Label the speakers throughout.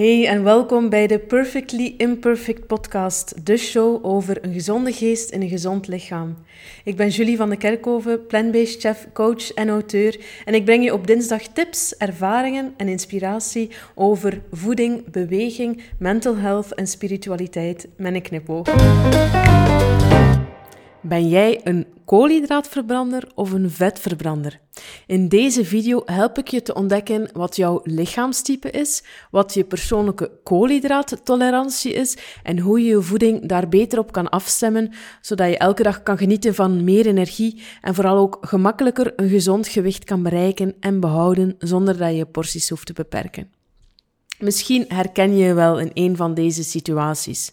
Speaker 1: Hey en welkom bij de Perfectly Imperfect podcast, de show over een gezonde geest in een gezond lichaam. Ik ben Julie van de Kerkhoven, plant-based chef, coach en auteur en ik breng je op dinsdag tips, ervaringen en inspiratie over voeding, beweging, mental health en spiritualiteit met een knipoog. Ben jij een koolhydraatverbrander of een vetverbrander? In deze video help ik je te ontdekken wat jouw lichaamstype is, wat je persoonlijke koolhydraattolerantie is en hoe je je voeding daar beter op kan afstemmen, zodat je elke dag kan genieten van meer energie en vooral ook gemakkelijker een gezond gewicht kan bereiken en behouden zonder dat je porties hoeft te beperken. Misschien herken je je wel in een van deze situaties.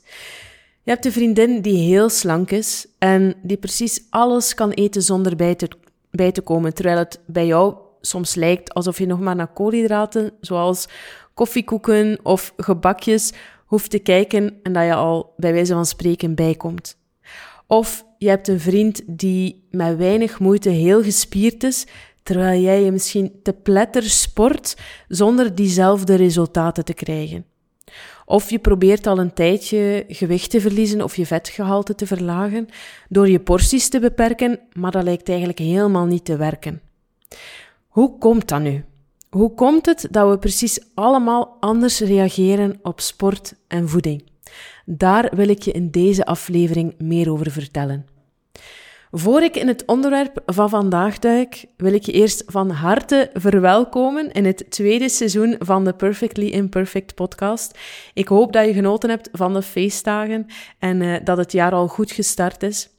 Speaker 1: Je hebt een vriendin die heel slank is en die precies alles kan eten zonder bij te, bij te komen, terwijl het bij jou soms lijkt alsof je nog maar naar koolhydraten, zoals koffiekoeken of gebakjes, hoeft te kijken en dat je al bij wijze van spreken bijkomt. Of je hebt een vriend die met weinig moeite heel gespierd is, terwijl jij je misschien te pletter sport zonder diezelfde resultaten te krijgen. Of je probeert al een tijdje gewicht te verliezen of je vetgehalte te verlagen door je porties te beperken, maar dat lijkt eigenlijk helemaal niet te werken. Hoe komt dat nu? Hoe komt het dat we precies allemaal anders reageren op sport en voeding? Daar wil ik je in deze aflevering meer over vertellen. Voor ik in het onderwerp van vandaag duik, wil ik je eerst van harte verwelkomen in het tweede seizoen van de Perfectly Imperfect podcast. Ik hoop dat je genoten hebt van de feestdagen en uh, dat het jaar al goed gestart is.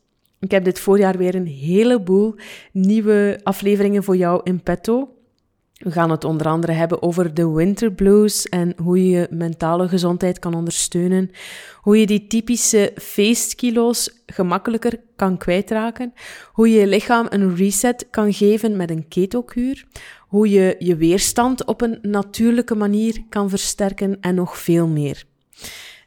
Speaker 1: Ik heb dit voorjaar weer een heleboel nieuwe afleveringen voor jou in petto. We gaan het onder andere hebben over de winter blues en hoe je mentale gezondheid kan ondersteunen. Hoe je die typische feestkilo's gemakkelijker kan kwijtraken. Hoe je je lichaam een reset kan geven met een ketokuur. Hoe je je weerstand op een natuurlijke manier kan versterken en nog veel meer.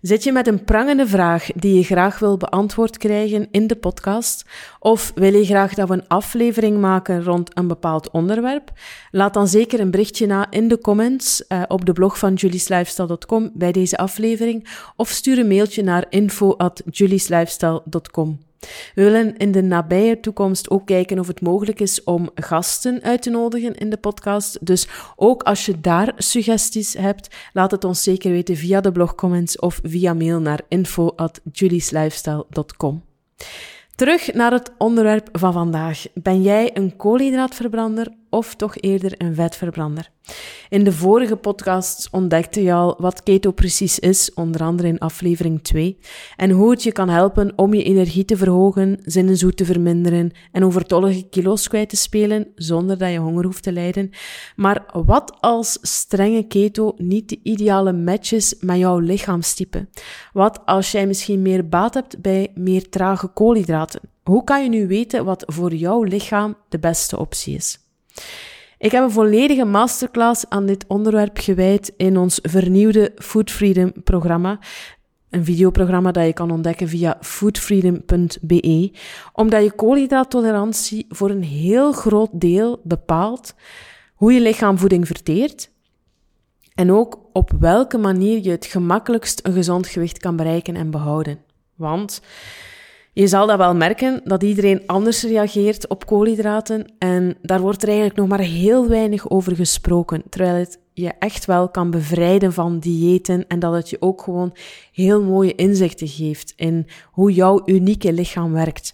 Speaker 1: Zit je met een prangende vraag die je graag wil beantwoord krijgen in de podcast? Of wil je graag dat we een aflevering maken rond een bepaald onderwerp? Laat dan zeker een berichtje na in de comments uh, op de blog van julieslifestyle.com bij deze aflevering. Of stuur een mailtje naar info.julieslifestyle.com. We willen in de nabije toekomst ook kijken of het mogelijk is om gasten uit te nodigen in de podcast. Dus ook als je daar suggesties hebt, laat het ons zeker weten via de blogcomments of via mail naar info@julieslifestyle.com. Terug naar het onderwerp van vandaag. Ben jij een koolhydraatverbrander of toch eerder een vetverbrander? In de vorige podcasts ontdekte je al wat keto precies is, onder andere in aflevering 2, en hoe het je kan helpen om je energie te verhogen, zinnenzoet te verminderen en overtollige kilo's kwijt te spelen zonder dat je honger hoeft te lijden. Maar wat als strenge keto niet de ideale match is met jouw lichaamstype? Wat als jij misschien meer baat hebt bij meer trage koolhydraten? Hoe kan je nu weten wat voor jouw lichaam de beste optie is? Ik heb een volledige masterclass aan dit onderwerp gewijd in ons vernieuwde Food Freedom programma. Een videoprogramma dat je kan ontdekken via foodfreedom.be, omdat je koolhydraattolerantie voor een heel groot deel bepaalt hoe je lichaam voeding verteert en ook op welke manier je het gemakkelijkst een gezond gewicht kan bereiken en behouden. Want je zal dat wel merken, dat iedereen anders reageert op koolhydraten en daar wordt er eigenlijk nog maar heel weinig over gesproken, terwijl het je echt wel kan bevrijden van diëten en dat het je ook gewoon heel mooie inzichten geeft in hoe jouw unieke lichaam werkt.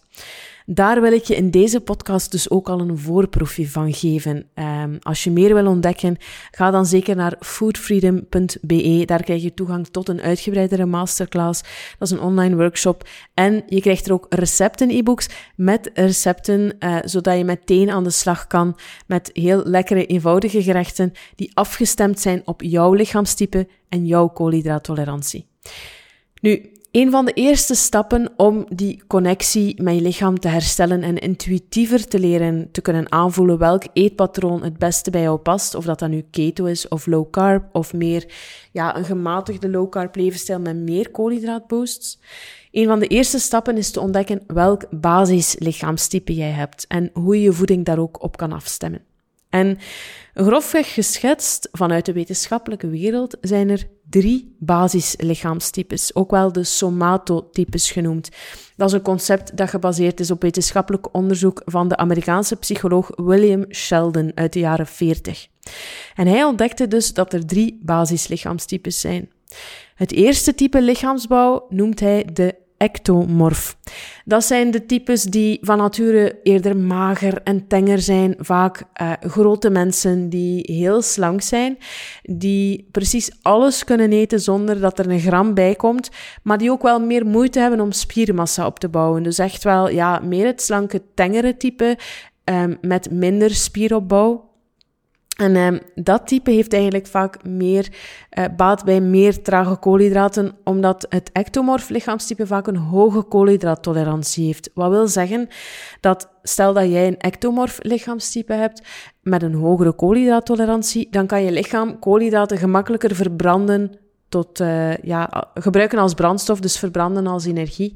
Speaker 1: Daar wil ik je in deze podcast dus ook al een voorproefje van geven. Um, als je meer wil ontdekken, ga dan zeker naar foodfreedom.be. Daar krijg je toegang tot een uitgebreidere masterclass. Dat is een online workshop. En je krijgt er ook recepten-e-books met recepten, uh, zodat je meteen aan de slag kan met heel lekkere, eenvoudige gerechten die afgestemd zijn op jouw lichaamstype en jouw koolhydraattolerantie. Nu, een van de eerste stappen om die connectie met je lichaam te herstellen en intuïtiever te leren te kunnen aanvoelen welk eetpatroon het beste bij jou past, of dat dan nu keto is of low carb of meer ja, een gematigde low carb levensstijl met meer koolhydraatboosts. Een van de eerste stappen is te ontdekken welk basislichaamstype jij hebt en hoe je je voeding daar ook op kan afstemmen. En grofweg geschetst vanuit de wetenschappelijke wereld zijn er drie basislichaamstypes, ook wel de somatotypes genoemd. Dat is een concept dat gebaseerd is op wetenschappelijk onderzoek van de Amerikaanse psycholoog William Sheldon uit de jaren 40. En hij ontdekte dus dat er drie basislichaamstypes zijn. Het eerste type lichaamsbouw noemt hij de ectomorf. Dat zijn de types die van nature eerder mager en tenger zijn, vaak uh, grote mensen die heel slank zijn, die precies alles kunnen eten zonder dat er een gram bij komt, maar die ook wel meer moeite hebben om spiermassa op te bouwen. Dus echt wel ja, meer het slanke, tengere type um, met minder spieropbouw. En um, dat type heeft eigenlijk vaak meer uh, baat bij meer trage koolhydraten, omdat het ectomorf lichaamstype vaak een hoge koolhydraattolerantie heeft. Wat wil zeggen dat stel dat jij een ectomorf lichaamstype hebt met een hogere koolhydraattolerantie, dan kan je lichaam koolhydraten gemakkelijker verbranden tot uh, ja, gebruiken als brandstof, dus verbranden als energie,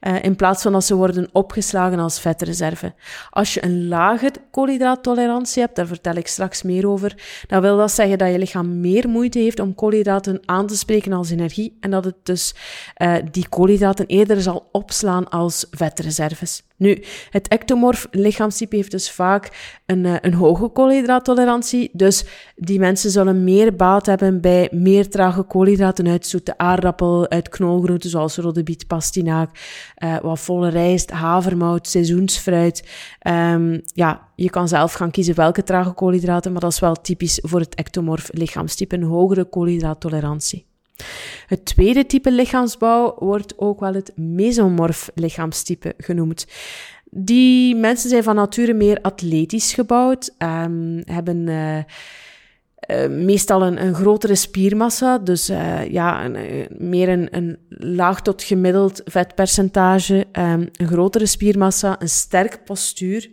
Speaker 1: uh, in plaats van dat ze worden opgeslagen als vetreserve. Als je een lage koolhydraattolerantie hebt, daar vertel ik straks meer over, dan wil dat zeggen dat je lichaam meer moeite heeft om koolhydraten aan te spreken als energie en dat het dus uh, die koolhydraten eerder zal opslaan als vetreserves. Nu, het ectomorf lichaamstype heeft dus vaak een, uh, een hoge koolhydraattolerantie, dus die mensen zullen meer baat hebben bij meer trage koolhydraten uit zoete aardappel, uit knolgroenten zoals rode biet, pastinaak, uh, wat volle rijst, havermout, seizoensfruit. Um, ja, je kan zelf gaan kiezen welke trage koolhydraten, maar dat is wel typisch voor het ectomorf lichaamstype, een hogere koolhydraattolerantie. Het tweede type lichaamsbouw wordt ook wel het mesomorf lichaamstype genoemd. Die mensen zijn van nature meer atletisch gebouwd, um, hebben uh, uh, meestal een, een, grotere spiermassa, dus uh, ja, een, meer een, laag tot gemiddeld vetpercentage, um, een grotere spiermassa, een sterk postuur.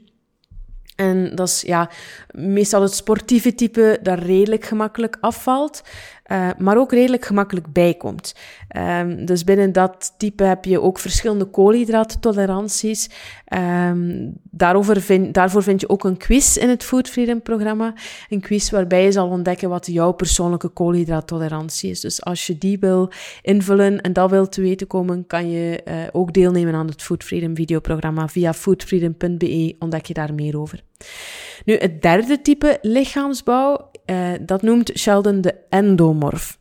Speaker 1: En dat is ja, meestal het sportieve type dat redelijk gemakkelijk afvalt. Uh, maar ook redelijk gemakkelijk bijkomt. Um, dus binnen dat type heb je ook verschillende koolhydraattoleranties. Um, daarover vind, daarvoor vind je ook een quiz in het Food Freedom programma. Een quiz waarbij je zal ontdekken wat jouw persoonlijke koolhydraattolerantie is. Dus als je die wil invullen en dat wil te weten komen, kan je uh, ook deelnemen aan het Food Freedom videoprogramma. Via foodfreedom.be ontdek je daar meer over. Nu, het derde type lichaamsbouw uh, dat noemt Sheldon de endomorf.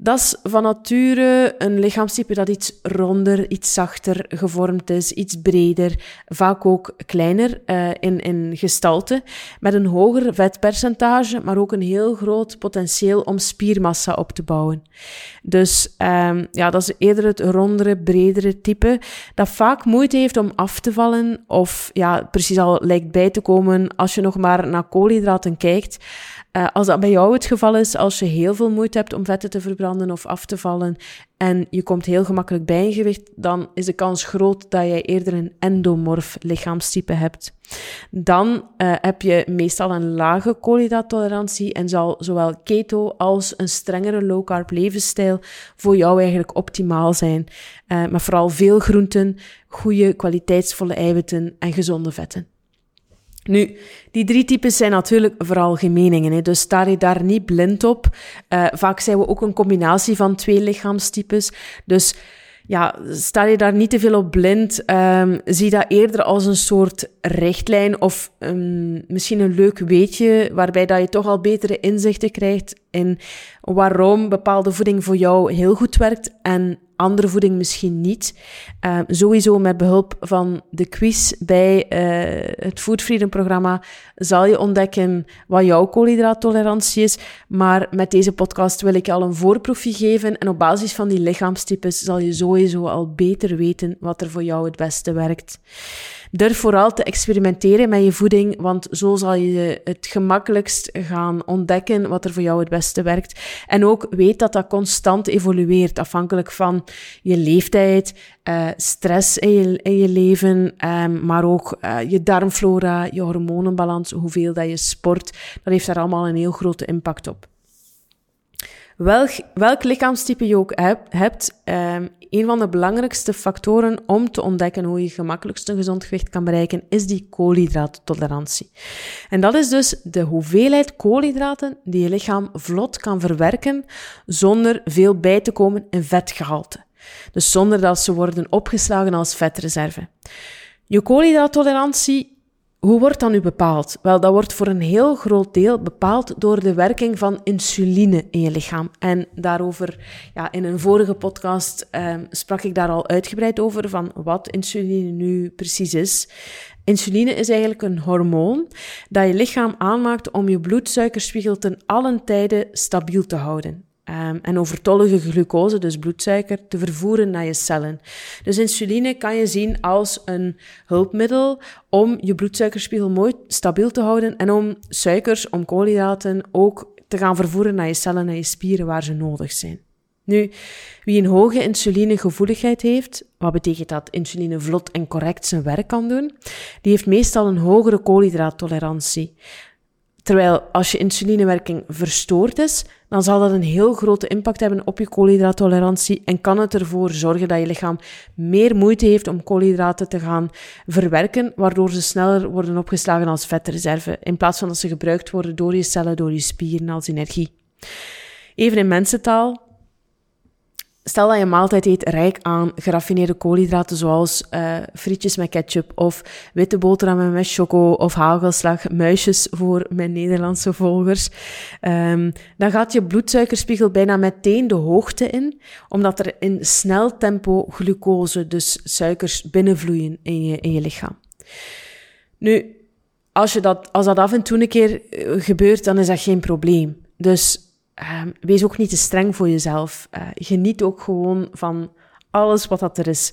Speaker 1: Dat is van nature een lichaamstype dat iets ronder, iets zachter gevormd is, iets breder, vaak ook kleiner uh, in, in gestalte, met een hoger vetpercentage, maar ook een heel groot potentieel om spiermassa op te bouwen. Dus um, ja, dat is eerder het rondere, bredere type, dat vaak moeite heeft om af te vallen, of ja, precies al lijkt bij te komen als je nog maar naar koolhydraten kijkt. Uh, als dat bij jou het geval is, als je heel veel moeite hebt om vetten te verbranden of af te vallen en je komt heel gemakkelijk bij een gewicht, dan is de kans groot dat jij eerder een endomorf lichaamstype hebt. Dan uh, heb je meestal een lage koolhydraattolerantie en zal zowel keto als een strengere low carb levensstijl voor jou eigenlijk optimaal zijn. Uh, maar vooral veel groenten, goede kwaliteitsvolle eiwitten en gezonde vetten. Nu, die drie types zijn natuurlijk vooral gemeningen, hè, dus sta je daar niet blind op. Uh, vaak zijn we ook een combinatie van twee lichaamstypes. Dus ja, sta je daar niet te veel op blind. Um, zie dat eerder als een soort richtlijn of um, misschien een leuk weetje, waarbij dat je toch al betere inzichten krijgt in waarom bepaalde voeding voor jou heel goed werkt en andere voeding misschien niet. Uh, sowieso met behulp van de quiz bij uh, het Food Freedom programma zal je ontdekken wat jouw koolhydraattolerantie is. Maar met deze podcast wil ik al een voorproefje geven en op basis van die lichaamstypes zal je sowieso al beter weten wat er voor jou het beste werkt. Durf vooral te experimenteren met je voeding, want zo zal je het gemakkelijkst gaan ontdekken wat er voor jou het beste werkt. En ook weet dat dat constant evolueert, afhankelijk van je leeftijd, uh, stress in je, leven, um, maar ook uh, je darmflora, je hormonenbalans, hoeveel dat je sport. Dat heeft daar allemaal een heel grote impact op. Welk, welk lichaamstype je ook hebt, um, een van de belangrijkste factoren om te ontdekken hoe je gemakkelijkst een gezond gewicht kan bereiken, is die koolhydraattolerantie. En dat is dus de hoeveelheid koolhydraten die je lichaam vlot kan verwerken zonder veel bij te komen in vetgehalte. Dus zonder dat ze worden opgeslagen als vetreserve. Je koolhydraattolerantie hoe wordt dat nu bepaald? Wel, dat wordt voor een heel groot deel bepaald door de werking van insuline in je lichaam. En daarover, ja, in een vorige podcast um, sprak ik daar al uitgebreid over, van wat insuline nu precies is. Insuline is eigenlijk een hormoon dat je lichaam aanmaakt om je bloedsuikerspiegel ten allen tijde stabiel te houden. Um, en overtollige glucose, dus bloedsuiker, te vervoeren naar je cellen. Dus insuline kan je zien als een hulpmiddel om je bloedsuikerspiegel mooi stabiel te houden en om suikers, om koolhydraten ook te gaan vervoeren naar je cellen en je spieren waar ze nodig zijn. Nu, wie een hoge insulinegevoeligheid heeft, wat betekent dat insuline vlot en correct zijn werk kan doen, die heeft meestal een hogere koolhydraattolerantie. Terwijl als je insulinewerking verstoord is, dan zal dat een heel grote impact hebben op je koolhydraattolerantie en kan het ervoor zorgen dat je lichaam meer moeite heeft om koolhydraten te gaan verwerken, waardoor ze sneller worden opgeslagen als vetreserve, in plaats van dat ze gebruikt worden door je cellen, door je spieren als energie. Even in mensentaal, Stel dat je maaltijd eet rijk aan geraffineerde koolhydraten zoals uh, frietjes met ketchup of witte boterhammen met choco of hagelslag, muisjes voor mijn Nederlandse volgers. Um, dan gaat je bloedsuikerspiegel bijna meteen de hoogte in, omdat er in snel tempo glucose, dus suikers, binnenvloeien in je, in je lichaam. Nu, als, je dat, als dat af en toe een keer eh, gebeurt, dan is dat geen probleem. Dus Um, wees ook niet te streng voor jezelf. Uh, geniet ook gewoon van alles wat dat er is.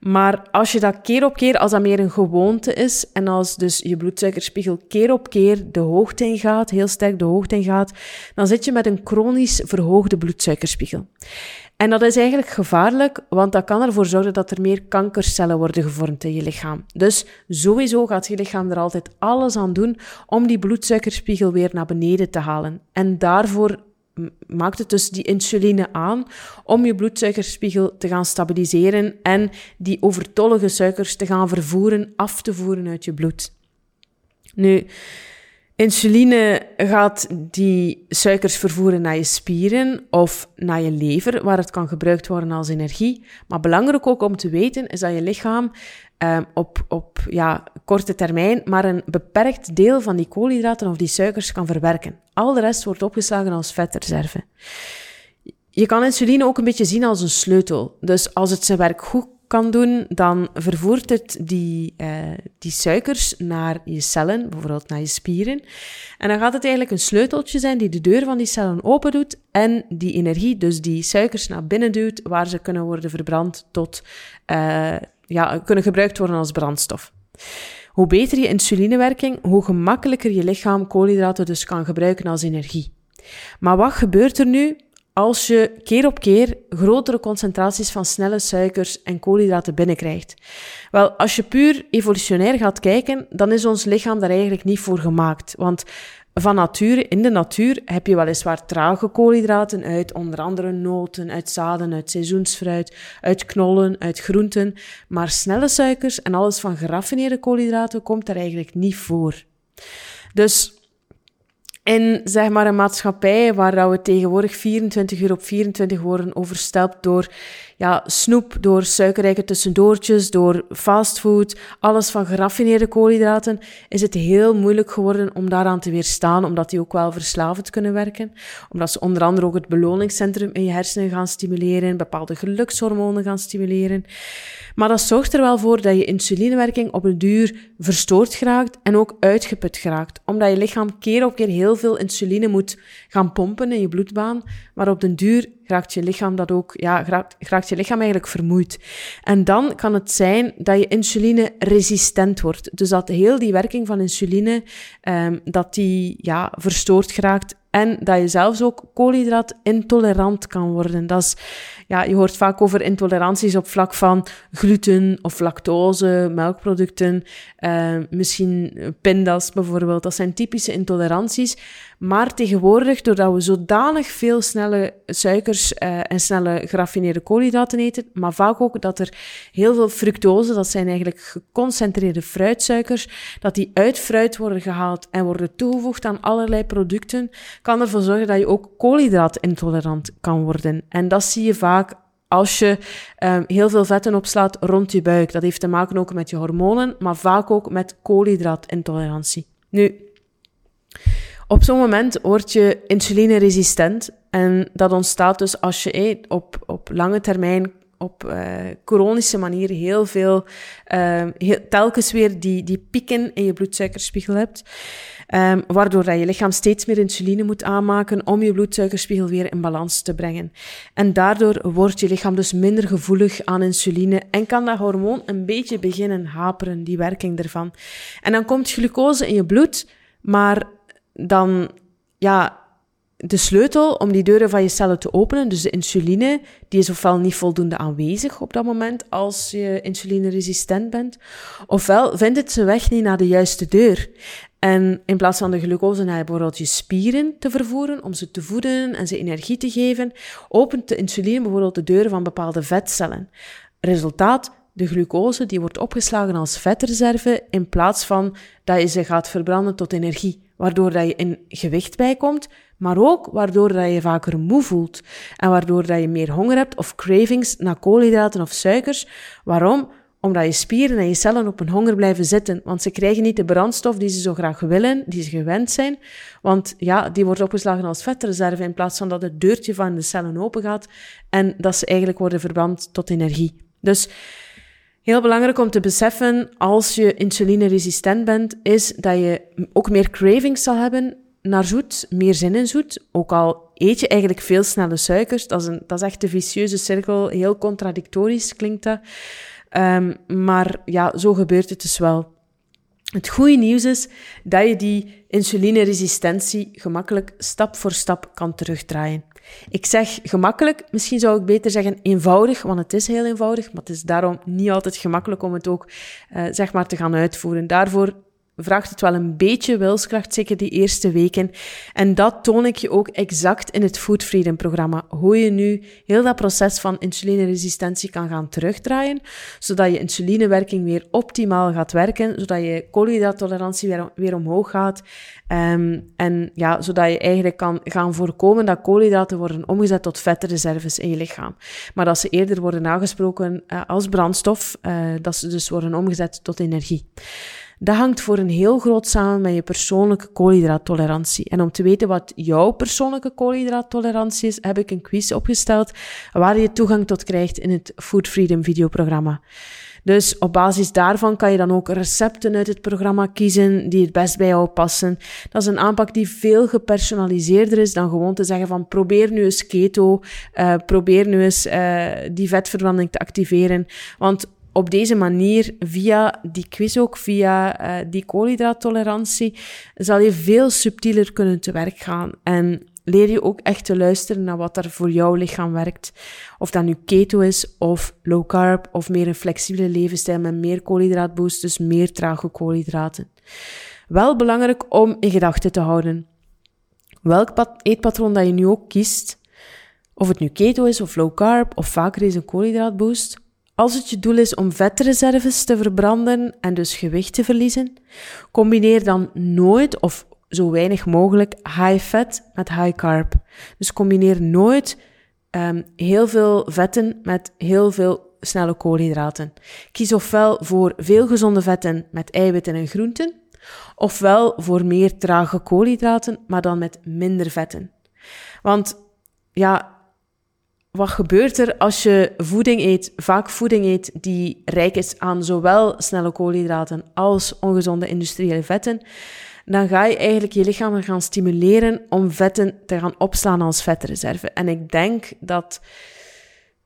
Speaker 1: Maar als je dat keer op keer, als dat meer een gewoonte is en als dus je bloedsuikerspiegel keer op keer de hoogte in gaat, heel sterk de hoogte in gaat, dan zit je met een chronisch verhoogde bloedsuikerspiegel. En dat is eigenlijk gevaarlijk, want dat kan ervoor zorgen dat er meer kankercellen worden gevormd in je lichaam. Dus sowieso gaat je lichaam er altijd alles aan doen om die bloedsuikerspiegel weer naar beneden te halen. En daarvoor maakt het dus die insuline aan om je bloedsuikerspiegel te gaan stabiliseren en die overtollige suikers te gaan vervoeren, af te voeren uit je bloed. Nu, insuline gaat die suikers vervoeren naar je spieren of naar je lever, waar het kan gebruikt worden als energie. Maar belangrijk ook om te weten is dat je lichaam um, op, op ja, korte termijn maar een beperkt deel van die koolhydraten of die suikers kan verwerken. Al de rest wordt opgeslagen als vetreserve. Je kan insuline ook een beetje zien als een sleutel. Dus als het zijn werk goed kan doen, dan vervoert het die, uh, die suikers naar je cellen, bijvoorbeeld naar je spieren. En dan gaat het eigenlijk een sleuteltje zijn die de deur van die cellen open doet en die energie, dus die suikers naar binnen duwt, waar ze kunnen worden verbrand tot uh, ja, kunnen gebruikt worden als brandstof. Hoe beter je insulinewerking, hoe gemakkelijker je lichaam koolhydraten dus kan gebruiken als energie. Maar wat gebeurt er nu als je keer op keer grotere concentraties van snelle suikers en koolhydraten binnenkrijgt? Wel, als je puur evolutionair gaat kijken, dan is ons lichaam daar eigenlijk niet voor gemaakt. Want van nature, in de natuur, heb je weliswaar trage koolhydraten uit onder andere noten, uit zaden, uit seizoensfruit, uit knollen, uit groenten. Maar snelle suikers en alles van geraffineerde koolhydraten komt daar eigenlijk niet voor. Dus in zeg maar een maatschappij waar we tegenwoordig 24 uur op 24 worden overstelpt door ja, snoep, door suikerrijke tussendoortjes, door fastfood, alles van geraffineerde koolhydraten, is het heel moeilijk geworden om daaraan te weerstaan, omdat die ook wel verslavend kunnen werken. Omdat ze onder andere ook het beloningscentrum in je hersenen gaan stimuleren, bepaalde gelukshormonen gaan stimuleren. Maar dat zorgt er wel voor dat je insulinewerking op een duur verstoord geraakt en ook uitgeput geraakt. Omdat je lichaam keer op keer heel veel insuline moet gaan pompen in je bloedbaan. Maar op den duur raakt je lichaam dat ook, ja, raakt, raakt je lichaam eigenlijk vermoeid. En dan kan het zijn dat je insuline resistent wordt. Dus dat heel die werking van insuline, um, dat die ja, verstoord geraakt en dat je zelfs ook koolhydraatintolerant kan worden. Dat is, ja, je hoort vaak over intoleranties op vlak van gluten of lactose, melkproducten, uh, misschien pindas bijvoorbeeld. Dat zijn typische intoleranties. Maar tegenwoordig, doordat we zodanig veel snelle suikers uh, en snelle geraffineerde koolhydraten eten, maar vaak ook dat er heel veel fructose, dat zijn eigenlijk geconcentreerde fruitsuikers, dat die uit fruit worden gehaald en worden toegevoegd aan allerlei producten, kan ervoor zorgen dat je ook koolhydraatintolerant kan worden. En dat zie je vaak als je um, heel veel vetten opslaat rond je buik. Dat heeft te maken ook met je hormonen, maar vaak ook met koolhydraatintolerantie. Nu, op zo'n moment word je insulineresistent en dat ontstaat dus als je op, op lange termijn op uh, chronische manier heel veel, heel, telkens weer die, die pieken in je bloedsuikerspiegel hebt. Um, waardoor dat je lichaam steeds meer insuline moet aanmaken om je bloedsuikerspiegel weer in balans te brengen. En daardoor wordt je lichaam dus minder gevoelig aan insuline en kan dat hormoon een beetje beginnen haperen, die werking ervan. En dan komt glucose in je bloed, maar dan, ja, de sleutel om die deuren van je cellen te openen, dus de insuline, die is ofwel niet voldoende aanwezig op dat moment als je insulineresistent bent, ofwel vindt het zijn weg niet naar de juiste deur. En in plaats van de glucose naar bijvoorbeeld je spieren te vervoeren, om ze te voeden en ze energie te geven, opent de insuline bijvoorbeeld de deuren van bepaalde vetcellen. Resultaat, de glucose die wordt opgeslagen als vetreserve in plaats van dat je ze gaat verbranden tot energie, waardoor dat je in gewicht bijkomt, maar ook waardoor dat je vaker moe voelt en waardoor dat je meer honger hebt of cravings naar koolhydraten of suikers. Waarom? Omdat je spieren en je cellen op een honger blijven zitten, want ze krijgen niet de brandstof die ze zo graag willen, die ze gewend zijn, want ja, die wordt opgeslagen als vetreserve in plaats van dat het deurtje van de cellen open gaat en dat ze eigenlijk worden verbrand tot energie. Dus Heel belangrijk om te beseffen als je insulineresistent bent, is dat je ook meer cravings zal hebben naar zoet, meer zin in zoet. Ook al eet je eigenlijk veel snelle suikers. Dat is, een, dat is echt een vicieuze cirkel. Heel contradictorisch klinkt dat. Um, maar ja, zo gebeurt het dus wel. Het goede nieuws is dat je die insulineresistentie gemakkelijk stap voor stap kan terugdraaien. Ik zeg gemakkelijk, misschien zou ik beter zeggen eenvoudig, want het is heel eenvoudig, maar het is daarom niet altijd gemakkelijk om het ook uh, zeg maar te gaan uitvoeren. Daarvoor vraagt het wel een beetje wilskracht, zeker die eerste weken. En dat toon ik je ook exact in het Food Freedom programma. Hoe je nu heel dat proces van insulineresistentie kan gaan terugdraaien, zodat je insulinewerking weer optimaal gaat werken, zodat je koolhydraattolerantie weer, omhoog gaat. Um, en ja, zodat je eigenlijk kan gaan voorkomen dat koolhydraten worden omgezet tot vetreserves in je lichaam. Maar dat ze eerder worden aangesproken uh, als brandstof, uh, dat ze dus worden omgezet tot energie. Dat hangt voor een heel groot samen met je persoonlijke koolhydraattolerantie. En om te weten wat jouw persoonlijke koolhydraattolerantie is, heb ik een quiz opgesteld waar je toegang tot krijgt in het Food Freedom videoprogramma. Dus op basis daarvan kan je dan ook recepten uit het programma kiezen die het best bij jou passen. Dat is een aanpak die veel gepersonaliseerder is dan gewoon te zeggen van probeer nu eens keto, uh, probeer nu eens uh, die vetverbranding te activeren. Want op deze manier, via die quiz ook, via uh, die koolhydraattolerantie, zal je veel subtieler kunnen te werk gaan. En leer je ook echt te luisteren naar wat er voor jouw lichaam werkt. Of dat nu keto is, of low carb, of meer een flexibele levensstijl met meer koolhydraatboost, dus meer trage koolhydraten. Wel belangrijk om in gedachten te houden. Welk eetpatroon dat je nu ook kiest, of het nu keto is of low carb, of vaker is een koolhydraatboost, als het je doel is om vetreserves te verbranden en dus gewicht te verliezen, combineer dan nooit of zo weinig mogelijk high fat met high carb. Dus combineer nooit um, heel veel vetten met heel veel snelle koolhydraten. Kies ofwel voor veel gezonde vetten met eiwitten en groenten, ofwel voor meer trage koolhydraten, maar dan met minder vetten. Want ja, wat gebeurt er als je voeding eet, vaak voeding eet die rijk is aan zowel snelle koolhydraten als ongezonde industriële vetten? Dan ga je eigenlijk je lichaam gaan stimuleren om vetten te gaan opslaan als vetreserve. En ik denk dat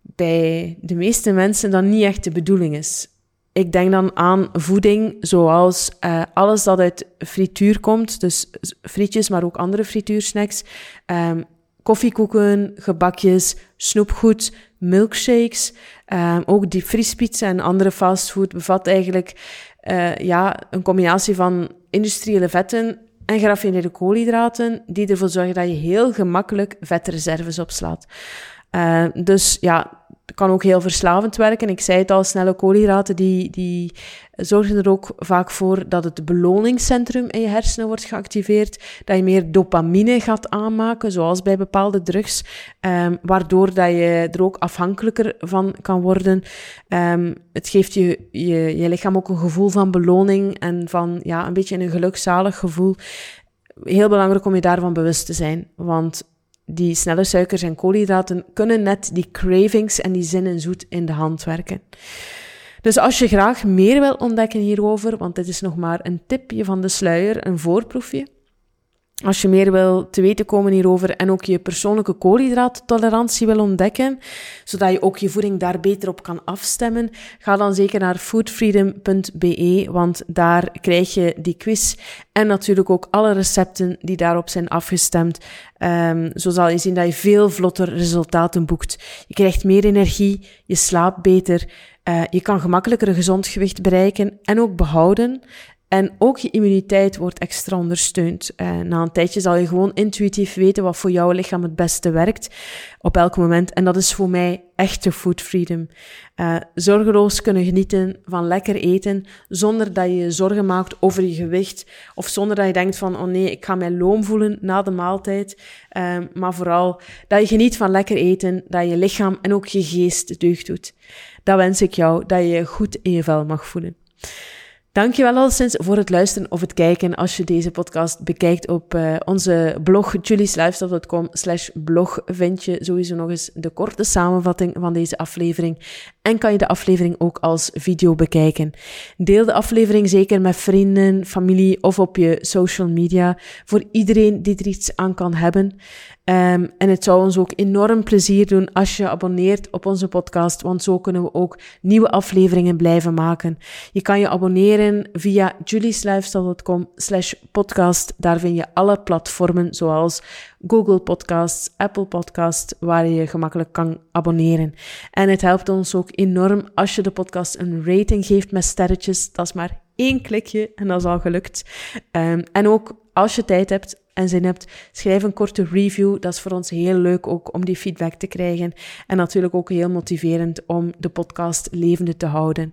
Speaker 1: bij de meeste mensen dat niet echt de bedoeling is. ik denk dan aan voeding zoals uh, alles dat uit frituur komt, dus frietjes, maar ook andere frituursnacks, um, koffiekoeken, gebakjes, snoepgoed, milkshakes, um, ook die vriespizza en andere fastfood bevat eigenlijk uh, ja, een combinatie van industriële vetten en geraffineerde koolhydraten, die ervoor zorgen dat je heel gemakkelijk vetreserves opslaat. Uh, dus ja, kan ook heel verslavend werken. Ik zei het al, snelle koolhydraten die, die zorgen er ook vaak voor dat het beloningscentrum in je hersenen wordt geactiveerd, dat je meer dopamine gaat aanmaken, zoals bij bepaalde drugs, um, waardoor dat je er ook afhankelijker van kan worden. Um, het geeft je, je, je lichaam ook een gevoel van beloning en van ja, een beetje een gelukzalig gevoel. Heel belangrijk om je daarvan bewust te zijn, want die snelle suikers en koolhydraten kunnen net die cravings en die zin en zoet in de hand werken. Dus als je graag meer wil ontdekken hierover, want dit is nog maar een tipje van de sluier, een voorproefje, als je meer wil te weten komen hierover en ook je persoonlijke koolhydraattolerantie wil ontdekken, zodat je ook je voeding daar beter op kan afstemmen, ga dan zeker naar foodfreedom.be, want daar krijg je die quiz en natuurlijk ook alle recepten die daarop zijn afgestemd. Um, zo zal je zien dat je veel vlotter resultaten boekt. Je krijgt meer energie, je slaapt beter, uh, je kan gemakkelijker een gezond gewicht bereiken en ook behouden. En ook je immuniteit wordt extra ondersteund. Uh, na een tijdje zal je gewoon intuïtief weten wat voor jouw lichaam het beste werkt op elk moment. En dat is voor mij echte food freedom. Uh, zorgeloos kunnen genieten van lekker eten zonder dat je je zorgen maakt over je gewicht. Of zonder dat je denkt van, oh nee, ik ga mij loom voelen na de maaltijd. Uh, maar vooral dat je geniet van lekker eten, dat je lichaam en ook je geest deugd doet. Dat wens ik jou, dat je je goed in je vel mag voelen. Dankjewel alleszins voor het luisteren of het kijken als je deze podcast bekijkt op uh, onze blog julieslifestyle.com blog vind je sowieso nog eens de korte samenvatting van deze aflevering en kan je de aflevering ook als video bekijken. Deel de aflevering zeker met vrienden, familie of op je social media voor iedereen die er iets aan kan hebben. Um, en het zou ons ook enorm plezier doen als je abonneert op onze podcast, want zo kunnen we ook nieuwe afleveringen blijven maken. Je kan je abonneren via julieslifestyle.com slash podcast. Daar vind je alle platformen zoals Google Podcasts, Apple Podcasts, waar je je gemakkelijk kan abonneren. En het helpt ons ook enorm als je de podcast een rating geeft met sterretjes. Dat is maar één klikje en dat is al gelukt. Um, en ook als je tijd hebt en zin hebt, schrijf een korte review. Dat is voor ons heel leuk ook om die feedback te krijgen. En natuurlijk ook heel motiverend om de podcast levende te houden.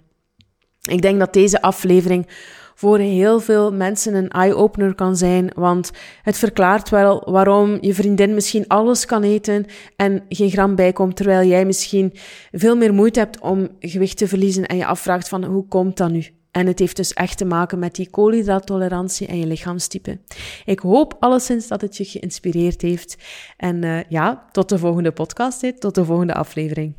Speaker 1: Ik denk dat deze aflevering voor heel veel mensen een eye-opener kan zijn, want het verklaart wel waarom je vriendin misschien alles kan eten en geen gram bijkomt, terwijl jij misschien veel meer moeite hebt om gewicht te verliezen en je afvraagt van hoe komt dat nu? En het heeft dus echt te maken met die koolhydraattolerantie en je lichaamstype. Ik hoop alleszins dat het je geïnspireerd heeft. En uh, ja, tot de volgende podcast, tot de volgende aflevering.